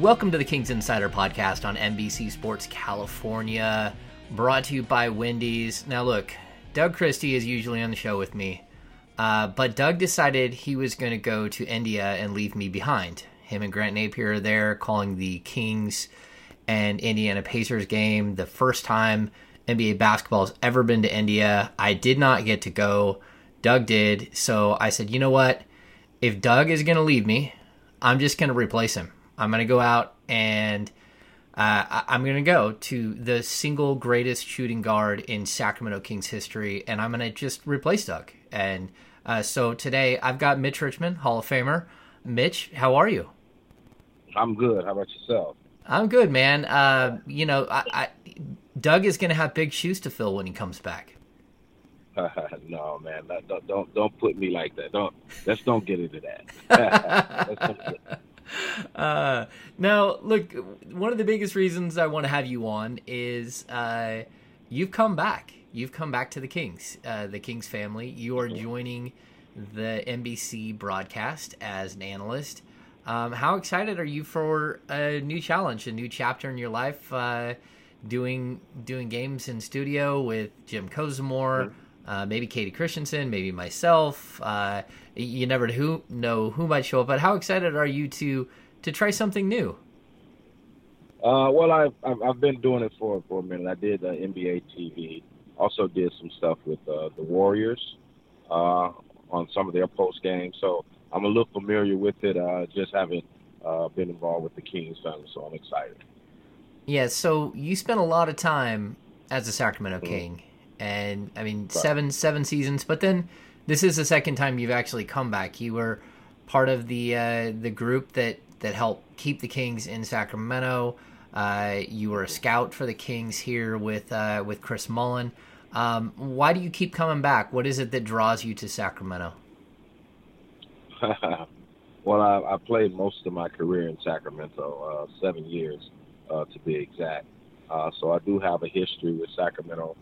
Welcome to the Kings Insider Podcast on NBC Sports California, brought to you by Wendy's. Now, look, Doug Christie is usually on the show with me, uh, but Doug decided he was going to go to India and leave me behind. Him and Grant Napear are there calling the Kings and Indiana Pacers game, the first time NBA basketball has ever been to India. I did not get to go, Doug did, so I said, you know what? If Doug is going to leave me, I'm just going to replace him. I'm going to go out and uh, I- I'm going to go to the single greatest shooting guard in Sacramento Kings history, and I'm going to just replace Doug. And uh, so today I've got Mitch Richmond, Hall of Famer. Mitch, how are you? I'm good. How about yourself? I'm good, man. Uh, you know, I, I, Doug is going to have big shoes to fill when he comes back. no, man. Don't, don't don't put me like that. Don't let's don't get into that. Let's don't get- Uh, now, look, one of the biggest reasons I want to have you on is uh, you've come back. You've come back to the Kings, uh, the Kings family. You are joining the NBC broadcast as an analyst. Um, how excited are you for a new challenge, a new chapter in your life? Uh, doing doing games in studio with Jim Kozimor, uh, maybe Kayte Christensen, maybe myself. Uh, you never who know who might show up, but how excited are you to to try something new? Uh, well, I've, I've I've been doing it for for a minute. I did uh, NBA TV. Also did some stuff with uh, the Warriors uh, on some of their post games. So I'm a little familiar with it. Uh, just haven't uh, been involved with the Kings family, so I'm excited. Yeah, so you spent a lot of time as a Sacramento King, and I mean seven seven seasons, but then this is the second time you've actually come back. You were part of the uh, the group that that helped keep the Kings in Sacramento. Uh, you were a scout for the Kings here with uh, with Chris Mullin. Um, why do you keep coming back? What is it that draws you to Sacramento? well, I, I played most of my career in Sacramento, uh, seven years uh, to be exact. Uh, so I do have a history with Sacramento.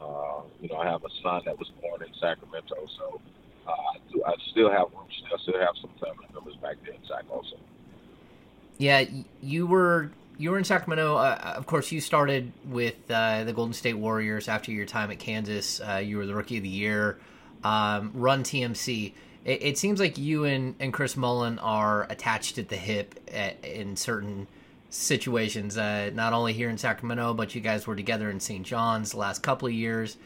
Uh, you know, I have a son that was born in Sacramento, so uh, I, still have roots. I still have some family members back there in Sac also. Yeah, you were you were in Sacramento. Uh, of course, you started with uh, the Golden State Warriors after your time at Kansas. Uh, you were the Rookie of the Year. Um, run TMC. It, it seems like you and, and Chris Mullin are attached at the hip at, in certain situations. Uh, not only here in Sacramento, but you guys were together in St. John's the last couple of years.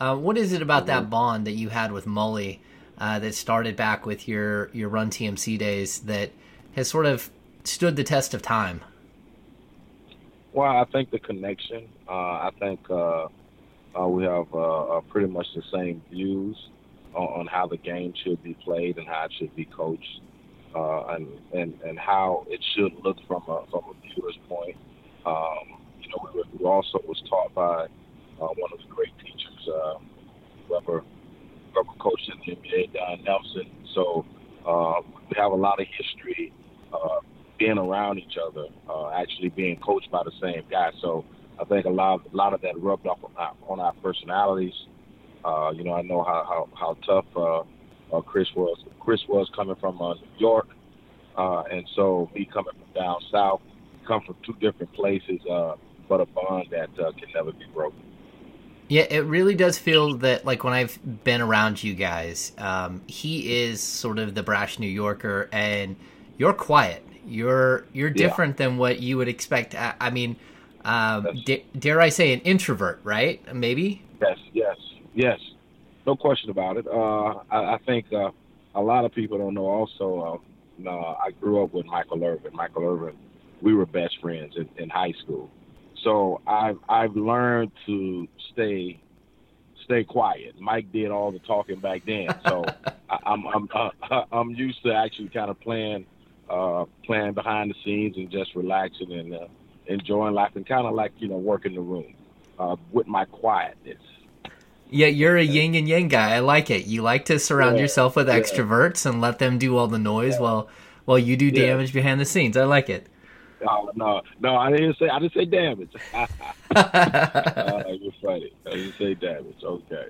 Uh, what is it about that bond that you had with Mully uh, that started back with your your Run TMC days that has sort of stood the test of time? Well, I think the connection. Uh, I think uh, uh, we have pretty much the same views on, on how the game should be played and how it should be coached, uh, and, and and how it should look from a from a viewer's point. Um, you know, we, we also was taught by uh, one of the great teachers, uh, whoever whoever coached in the NBA, Don Nelson. So um, we have a lot of history uh, being around each other, uh, actually being coached by the same guy. So I think a lot, a lot of that rubbed off on our, on our personalities. Uh, you know, I know how how, how tough uh, uh, Chris was. Chris was coming from uh, New York, uh, and so me coming from down south, come from two different places, uh, but a bond that uh, can never be broken. Yeah, it really does feel that like when I've been around you guys, um, he is sort of the brash New Yorker, and you're quiet. You're you're different yeah. than what you would expect. I, I mean, um, d- dare I say, an introvert, right? Maybe. Yes, yes, yes. No question about it. Uh, I, I, think uh, a lot of people don't know. Also, uh, I grew up with Michael Irvin. Michael Irvin, we were best friends in, in high school. So I've I've learned to stay stay quiet. Mike did all the talking back then, so I, I'm I'm uh, I'm used to actually kind of playing uh, playing behind the scenes and just relaxing and uh, enjoying life and kind of like you know working the room uh, with my quietness. Yeah, you're a yin and yang guy. I like it. You like to surround yeah, yourself with yeah. extroverts and let them do all the noise yeah. while while you do damage behind the scenes. I like it. No, no, no. I didn't say. I didn't say damage. uh, you're funny. I didn't say damage. Okay.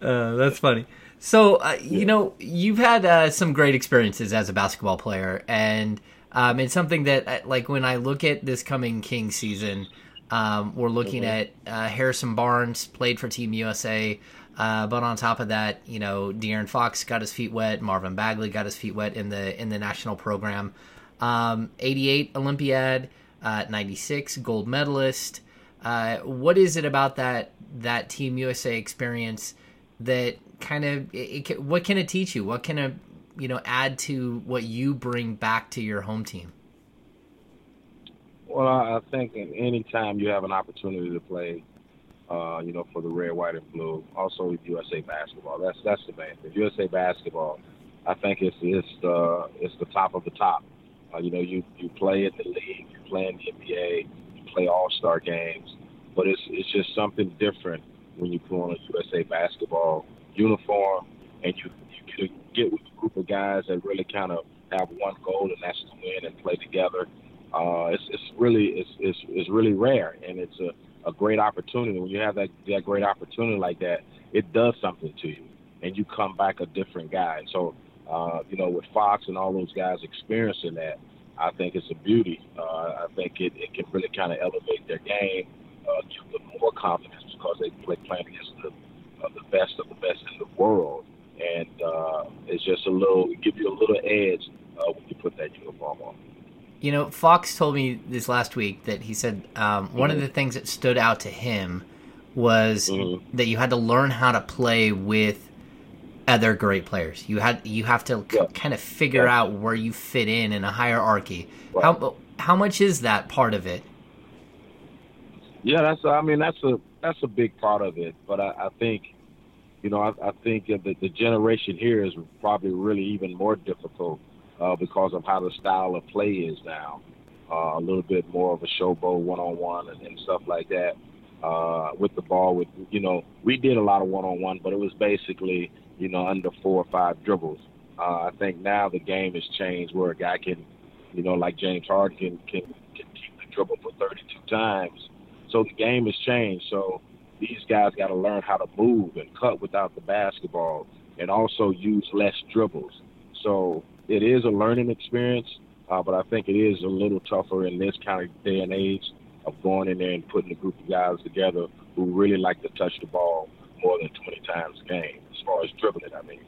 Uh, that's funny. So, uh, you know, you've had uh, some great experiences as a basketball player, and um, it's something that, uh, like, when I look at this coming King season, um, we're looking mm-hmm. at uh, Harrison Barnes played for Team USA, uh, but on top of that, you know, De'Aaron Fox got his feet wet, Marvin Bagley got his feet wet in the in the national program. Um, 88 Olympiad, uh, 96 gold medalist. Uh, what is it about that that Team USA experience that kind of it, it, what can it teach you? What can it you know add to what you bring back to your home team? Well, I think in any time you have an opportunity to play, uh, you know, for the red, white, and blue, also with USA basketball. That's that's the main thing. USA basketball, I think it's it's the it's the top of the top. Uh, you know, you you play in the league, you play in the NBA, you play All Star games, but it's it's just something different when you put on a USA basketball uniform and you you get with a group of guys that really kind of have one goal, and that's to win and play together uh, it's, it's it's, it's really rare, and it's a, a great opportunity. When you have that that great opportunity like that, it does something to you, and you come back a different guy. So, uh, you know, with Fox and all those guys experiencing that, I think it's a beauty. Uh, I think it, it can really kind of elevate their game, uh, give them more confidence because they play playing against the uh, the best of the best in the world, and uh, it's just a little give you a little edge uh, when you put that uniform on. You know, Fox told me this last week that he said um, mm-hmm. one of the things that stood out to him was mm-hmm. that you had to learn how to play with other great players. You had you have to yeah. c- kind of figure yeah. out where you fit in in a hierarchy. Right. How how much is that part of it? Yeah, that's I mean that's a that's a big part of it. But I, I think you know I, I think that the generation here is probably really even more difficult uh, because of how the style of play is now. Uh, a little bit more of a showboat one-on-one and, and stuff like that uh, with the ball. With you know, we did a lot of one-on-one, but it was basically you know under four or five dribbles. Uh, I think now the game has changed where a guy can, you know, like James Harden can can, can keep the dribble for 32 times. So the game has changed. So these guys got to learn how to move and cut without the basketball, and also use less dribbles. So it is a learning experience, uh, but I think it is a little tougher in this kind of day and age of going in there and putting a group of guys together who really like to touch the ball more than 20 times a game, as far as dribbling, I mean.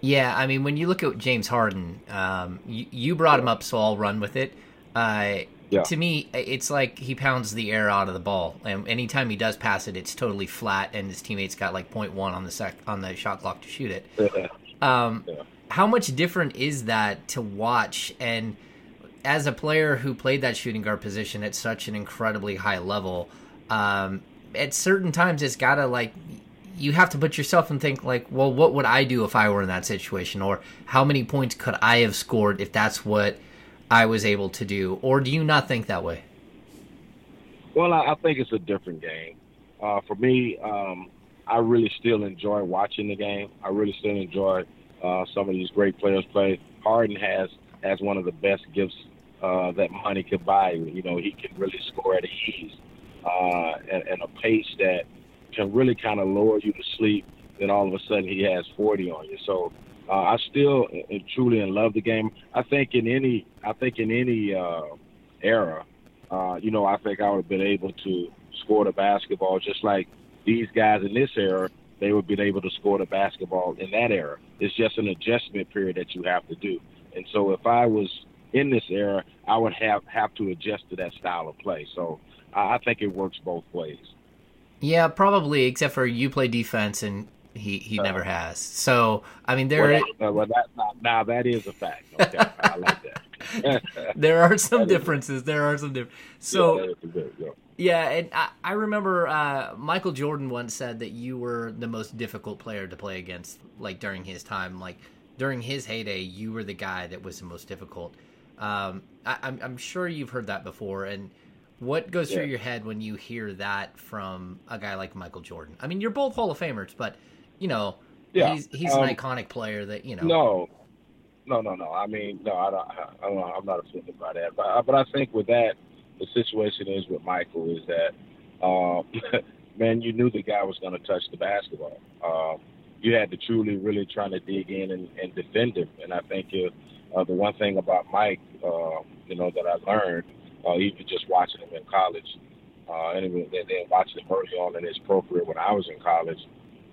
Yeah, I mean, when you look at James Harden, um, you, you, brought him up, so I'll run with it. Uh, yeah. To me, it's like he pounds the air out of the ball, and anytime he does pass it, it's totally flat, and his teammates got like 0.1 on the sec on the shot clock to shoot it. Yeah. Um, yeah how much different is that to watch? And as a player who played that shooting guard position at such an incredibly high level, um, at certain times it's gotta like you have to put yourself and think like, well, what would I do if I were in that situation, or how many points could I have scored if that's what I was able to do, or do you not think that way? Well, I, think it's a different game. Uh, for me, um, I really still enjoy watching the game. I really still enjoy uh, some of these great players play. Harden has has one of the best gifts uh, that money could buy. You know, he can really score at ease uh, and, and a pace that can really kind of lower you to sleep. Then all of a sudden he has 40 on you. So uh, I still uh, truly in love the game. I think in any I think in any uh, era, uh, you know, I think I would have been able to score the basketball just like these guys in this era. They would been able to score the basketball in that era. It's just an adjustment period that you have to do. And so if I was in this era, I would have have to adjust to that style of play. So I, I think it works both ways. Yeah, probably, except for you play defense and he he Uh, never has. So I mean, there Well, that, uh, well, that now, now that is a fact. Okay, I like that. there are some differences. There are some differences. So Yeah, yeah. Yeah, and I, I remember uh, Michael Jordan once said that you were the most difficult player to play against, like during his time, like during his heyday, you were the guy that was the most difficult. Um, I, I'm, I'm sure you've heard that before. And what goes through your head when you hear that from a guy like Michael Jordan? I mean, you're both Hall of Famers, but you know, Yeah, he's he's um, an iconic player that you know. No, no, no, no. I mean, no, I don't. I don't I'm not offended by that. But but I think with that, the situation is with Michael is that, um, man, you knew the guy was going to touch the basketball. Um, you had to truly, really trying to dig in and, and defend him. And I think uh, uh, the one thing about Mike, uh, you know, that I learned, uh, even just watching him in college, uh, and then, then watching him early on in his pro career when I was in college,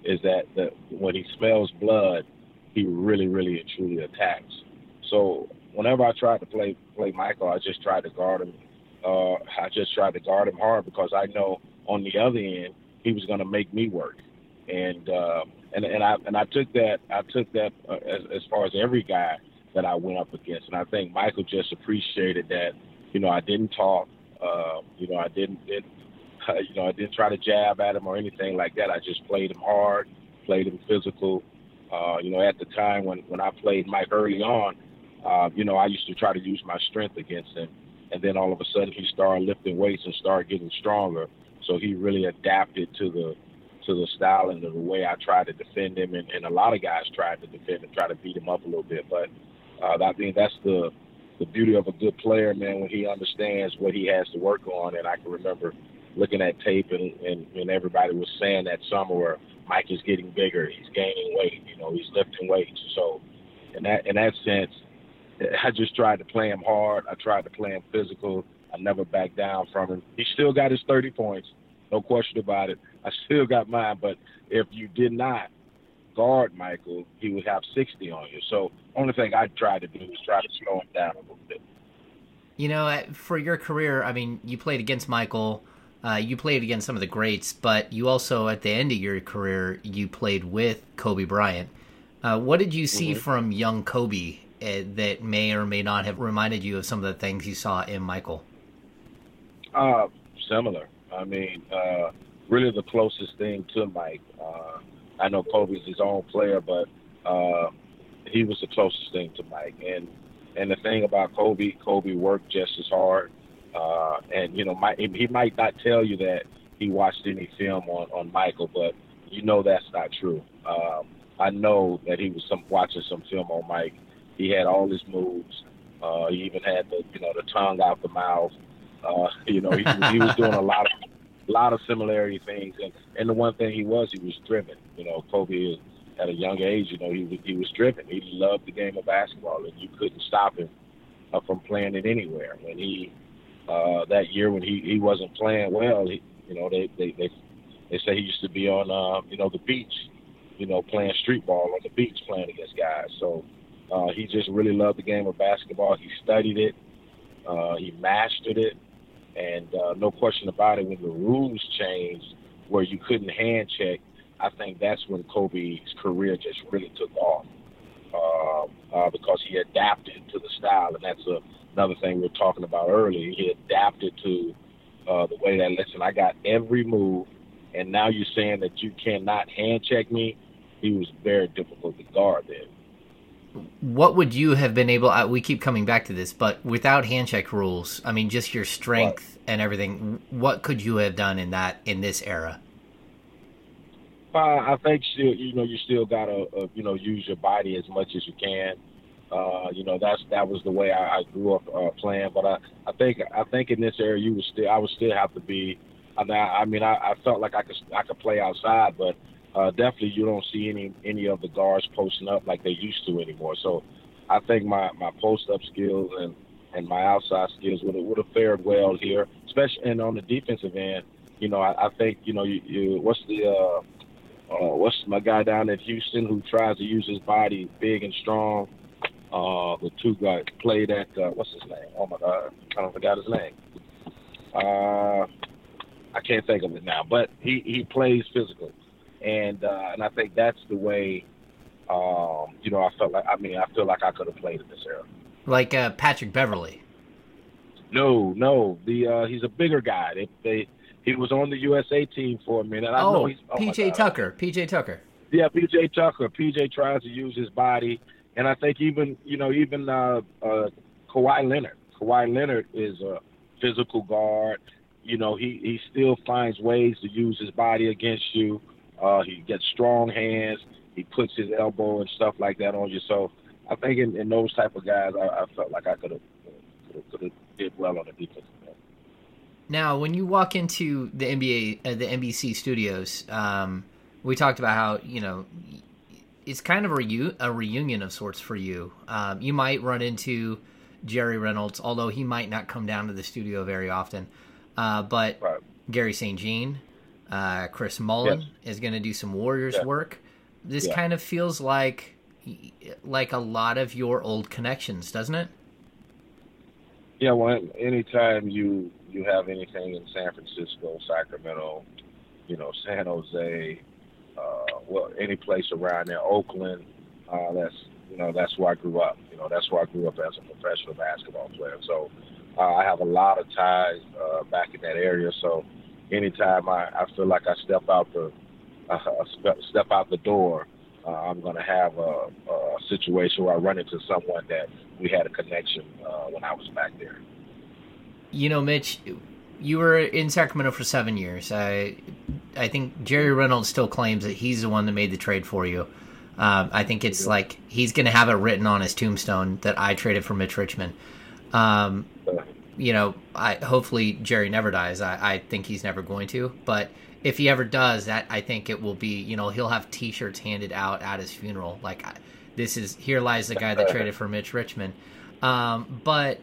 is that the, when he smells blood, he really, really and truly attacks. So whenever I tried to play play Michael, I just tried to guard him. Uh, I just tried to guard him hard because I know on the other end he was going to make me work, and uh, and and I and I took that I took that uh, as as far as every guy that I went up against, and I think Michael just appreciated that. You know, I didn't talk. Uh, you know, I didn't didn't you know I didn't try to jab at him or anything like that. I just played him hard, played him physical. Uh, you know, at the time when when I played Mike early on, uh, you know, I used to try to use my strength against him, and then all of a sudden he started lifting weights and started getting stronger. So he really adapted to the to the style and the way I tried to defend him, and, and a lot of guys tried to defend him, try to beat him up a little bit. But uh, I think that's the the beauty of a good player, man, when he understands what he has to work on. And I can remember looking at tape, and, and, and everybody was saying that summer Mike is getting bigger, he's gaining weight, you know, he's lifting weights. So in that in that sense, I just tried to play him hard. I tried to play him physical. I never backed down from him. He still got his 30 points, no question about it. I still got mine. But if you did not guard Michael, he would have 60 on you. So only thing I tried to do was try to slow him down a little bit. You know, for your career, I mean, you played against Michael, uh, you played against some of the greats, but you also, at the end of your career, you played with Kobe Bryant. Uh, what did you see from young Kobe uh, that may or may not have reminded you of some of the things you saw in Michael? Uh, similar. I mean, uh, really the closest thing to Mike. Uh, I know Kobe's his own player, but uh, he was the closest thing to Mike. And and the thing about Kobe, Kobe worked just as hard. Uh, and you know, my, he might not tell you that he watched any film on on Michael, but you know that's not true. Um, I know that he was some watching some film on Mike. He had all his moves. Uh, he even had the you know the tongue out the mouth. Uh, you know, he, he was doing a lot of lot of similarity things, and and the one thing he was, he was driven. You know, Kobe is, at a young age, you know, he was he was driven. He loved the game of basketball, and you couldn't stop him uh, from playing it anywhere. When he uh, that year when he he wasn't playing well, he, you know, they they they they say he used to be on uh, you know the beach, you know, playing street ball on the beach, playing against guys. So uh, he just really loved the game of basketball. He studied it. Uh, he mastered it. And uh, no question about it, when the rules changed where you couldn't hand check, I think that's when Kobe's career just really took off uh, uh, because he adapted to the style. And that's a, another thing we were talking about earlier. He adapted to uh, the way that, listen, I got every move, and now you're saying that you cannot hand check me. He was very difficult to guard then. What would you have been able? Uh, we keep coming back to this, but without hand check rules, I mean, just your strength and everything. What could you have done in that in this era? Uh, I think still, you know, you still gotta, uh, you know, use your body as much as you can. Uh, you know, that's that was the way I, I grew up uh, playing. But I, I think, I think in this area, you would still, I would still have to be. I mean, I, I mean, I, I felt like I could, I could play outside, but uh, definitely you don't see any any of the guards posting up like they used to anymore. So, I think my my post up skills and and my outside skills would have, would have fared well here, especially and on the defensive end. You know, I, I think you know you, you what's the uh, uh, what's my guy down at Houston who tries to use his body big and strong. Uh, the two guys played at uh, what's his name? Oh my god, I kind of forgot his name. Uh, I can't think of it now, but he he plays physical, and uh, and I think that's the way. Um, you know, I felt like I mean I feel like I could have played in this era. Like uh, Patrick Beverley. No, no, the uh, he's a bigger guy. They, they he was on the USA team for a minute. I know Oh, he's oh PJ Tucker. PJ Tucker. Yeah, PJ Tucker. PJ tries to use his body, and I think even you know even uh, uh, Kawhi Leonard. Kawhi Leonard is a physical guard. You know he he still finds ways to use his body against you. Uh, he gets strong hands. He puts his elbow and stuff like that on you. So I think in, in those type of guys, I, I felt like I could have could have did well on the defensive end. Now, when you walk into the NBA, uh, the NBC studios, um, we talked about how you know it's kind of a, reu- a reunion of sorts for you. Um, you might run into Jerry Reynolds, although he might not come down to the studio very often. Uh, but Right. Garry St. Jean, uh, Chris Mullin Yes. is going to do some Warriors Yeah. work. This Yeah. kind of feels like like a lot of your old connections, doesn't it? Yeah, well, anytime you you have anything in San Francisco, Sacramento, you know, San Jose, uh, well, any place around there, Oakland, uh, that's you know that's where I grew up. You know, that's where I grew up as a professional basketball player. So uh, I have a lot of ties uh, back in that area. So anytime I, I feel like I step out the uh, step, out the door, uh, I'm going to have a, a situation where I run into someone that we had a connection uh, when I was back there. You know, Mitch, you were in Sacramento for seven years. I, I think Jerry Reynolds still claims that he's the one that made the trade for you. Um, I think it's like he's going to have it written on his tombstone that I traded for Mitch Richmond. Um, you know, I hopefully Jerry never dies. I, I think he's never going to, but if he ever does, that I think it will be. You know, he'll have T-shirts handed out at his funeral. Like, this is here lies the guy that traded for Mitch Richmond. Um, but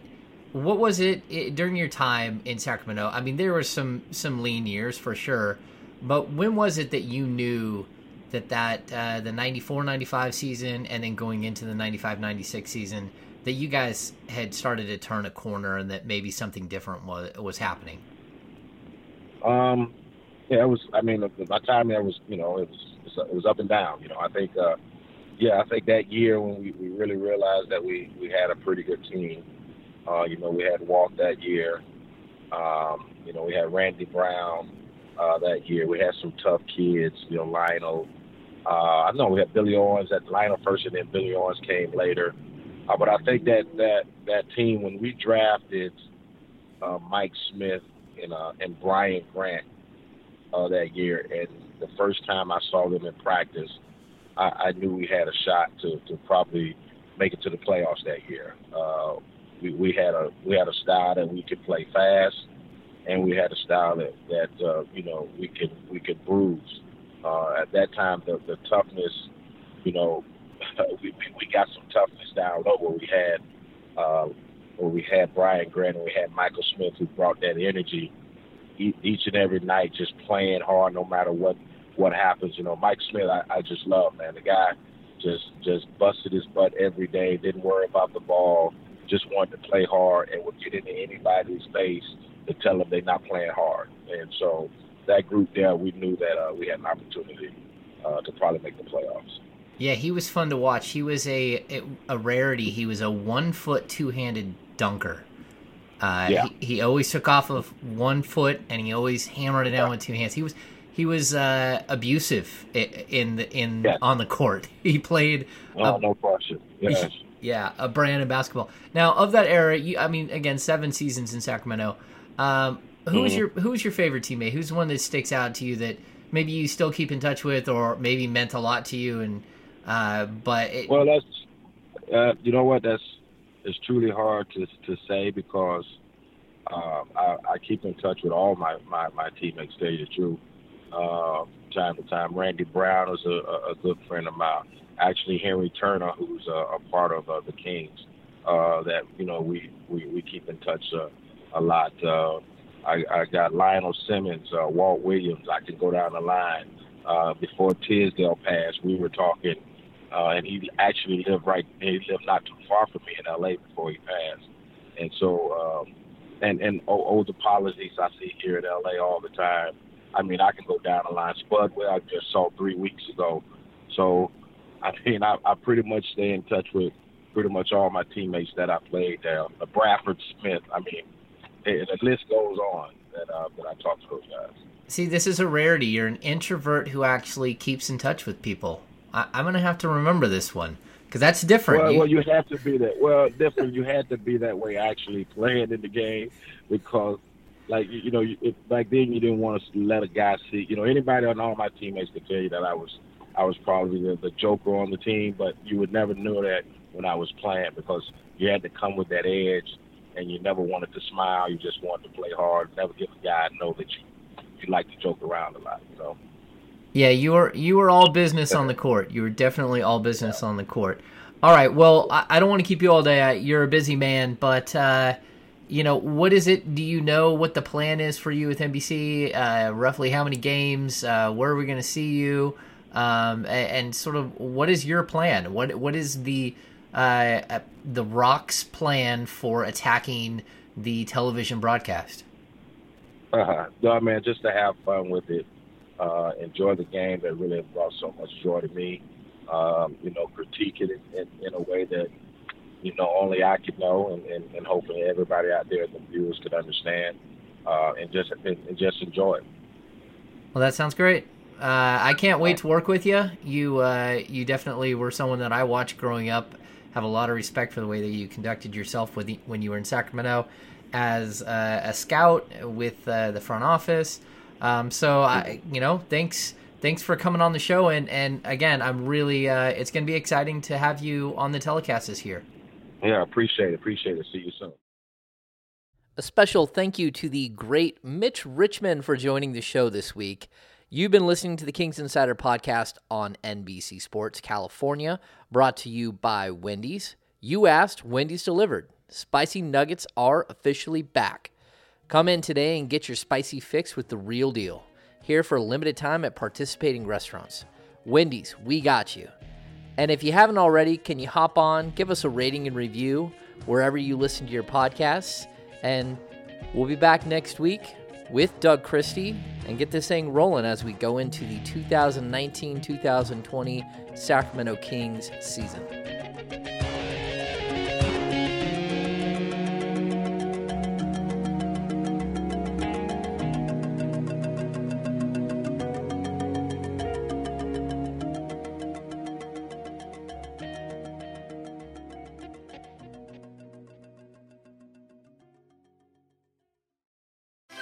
what was it, it during your time in Sacramento? I mean, there were some some lean years for sure, but when was it that you knew that that uh, the 94-95 season and then going into the 95-96 season that you guys had started to turn a corner and that maybe something different was was happening? Um, yeah, it was. I mean, the- my time there was, you know, it was it was up and down. You know, I think, uh, yeah, I think that year when we, we really realized that we we had a pretty good team. Uh, you know, we had Walt that year. Um, you know, we had Randy Brown uh, that year. We had some tough kids. You know, Lionel. Uh, I know we had Billy Owens. That Lionel first, and then Billy Owens came later. Uh, but I think that that that team when we drafted uh, Mike Smith and uh, and Brian Grant uh, that year, and the first time I saw them in practice, I, I knew we had a shot to, to probably make it to the playoffs that year. Uh, we, we had a we had a style that we could play fast, and we had a style that that uh, you know we could we could bruise. Uh, at that time, the, the toughness, you know, we, we got some toughness down low where we had uh, where we had Brian Grant and we had Michael Smith who brought that energy each and every night, just playing hard no matter what what happens. You know, Mike Smith, I, I just love man. The guy just just busted his butt every day, didn't worry about the ball, just wanted to play hard and would get into anybody's face to tell them they're not playing hard. And so that group there, we knew that uh, we had an opportunity uh, to probably make the playoffs. Yeah, he was fun to watch. He was a a rarity. He was a one foot two handed dunker. Uh, Yeah. he, he always took off of one foot and he always hammered it down with two hands. He was he was uh, abusive in the in Yes. on the court. He played Oh, a- no question. Yes. yeah a brand of basketball. Now of that era, you I mean again seven seasons in Sacramento. Um, who Mhm. your who was your favorite teammate? Who's one that sticks out to you that maybe you still keep in touch with, or maybe meant a lot to you. And uh, but it, Well, that's uh, you know what that's it's truly hard to to say because um, I, I keep in touch with all my my, my teammates. Tell you the truth, uh, time to time. Randy Brown is a, a, a good friend of mine. Actually, Henry Turner, who's a, a part of uh, the Kings, uh, that you know we we, we keep in touch uh, a lot. Uh, I, I got Lionel Simmons, uh, Walt Williams. I can go down the line. Uh, before Tisdale passed, we were talking, uh, and he actually lived right. He lived not too far from me in L.A. before he passed, and so um, and and o- Olden Polynice I see here in L.A. all the time. I mean, I can go down the line. Spudwell I just saw three weeks ago, so I mean, I, I pretty much stay in touch with pretty much all my teammates that I played. Uh, Bradford Smith. I mean, it, the list goes on that uh, that I talk to those guys. see, this is a rarity. You're an introvert who actually keeps in touch with people. I, I'm gonna have to remember this one because that's different. Well, You- well, you have to be that. Well, different. You had to be that way actually playing in the game because, like you, know, it, back then you didn't want to let a guy see. You know, anybody on all my teammates could tell you that I was, I was probably the, the joker on the team, but you would never know that when I was playing because you had to come with that edge, and you never wanted to smile. You just wanted to play hard. Never give a guy know that you, you like to joke around a lot. You know. Yeah, you were you were all business on the court. You were definitely all business on the court. All right. Well, I, I don't want to keep you all day. You're a busy man, but uh, you know what is it? Do you know what the plan is for you with NBC? Uh, roughly how many games? Uh, where are we going to see you? Um, a- and, sort of what is your plan? What what is the uh, uh, the Rock's plan for attacking the television broadcast? Uh-huh. No, man, just to have fun with it, uh, enjoy the game that really brought so much joy to me. Um, you know, critique it in, in, in a way that you know only I could know, and, and, and hopefully everybody out there, the viewers, could understand, uh, and just and, and just enjoy it. Well, that sounds great. Uh, I can't wait to work with you. You uh, you definitely were someone that I watched growing up. Have a lot of respect for the way that you conducted yourself with the, when you were in Sacramento as uh, a scout with uh, the front office. Um, so I, you know, thanks thanks for coming on the show. And and again, I'm really uh, it's going to be exciting to have you on the telecast this year. Yeah, appreciate it. Appreciate it. See you soon. A special thank you to the great Mitch Richmond for joining the show this week. You've been listening to the Kings Insider podcast on NBC Sports California, brought to you by Wendy's. You asked, Wendy's delivered. Spicy nuggets are officially back. Come in today and get your spicy fix with the real deal. Here for a limited time at participating restaurants. Wendy's, we got you. And if you haven't already, can you hop on, give us a rating and review wherever you listen to your podcasts? And we'll be back next week with Doug Christie and get this thing rolling as we go into the 2019 2020 Sacramento Kings season.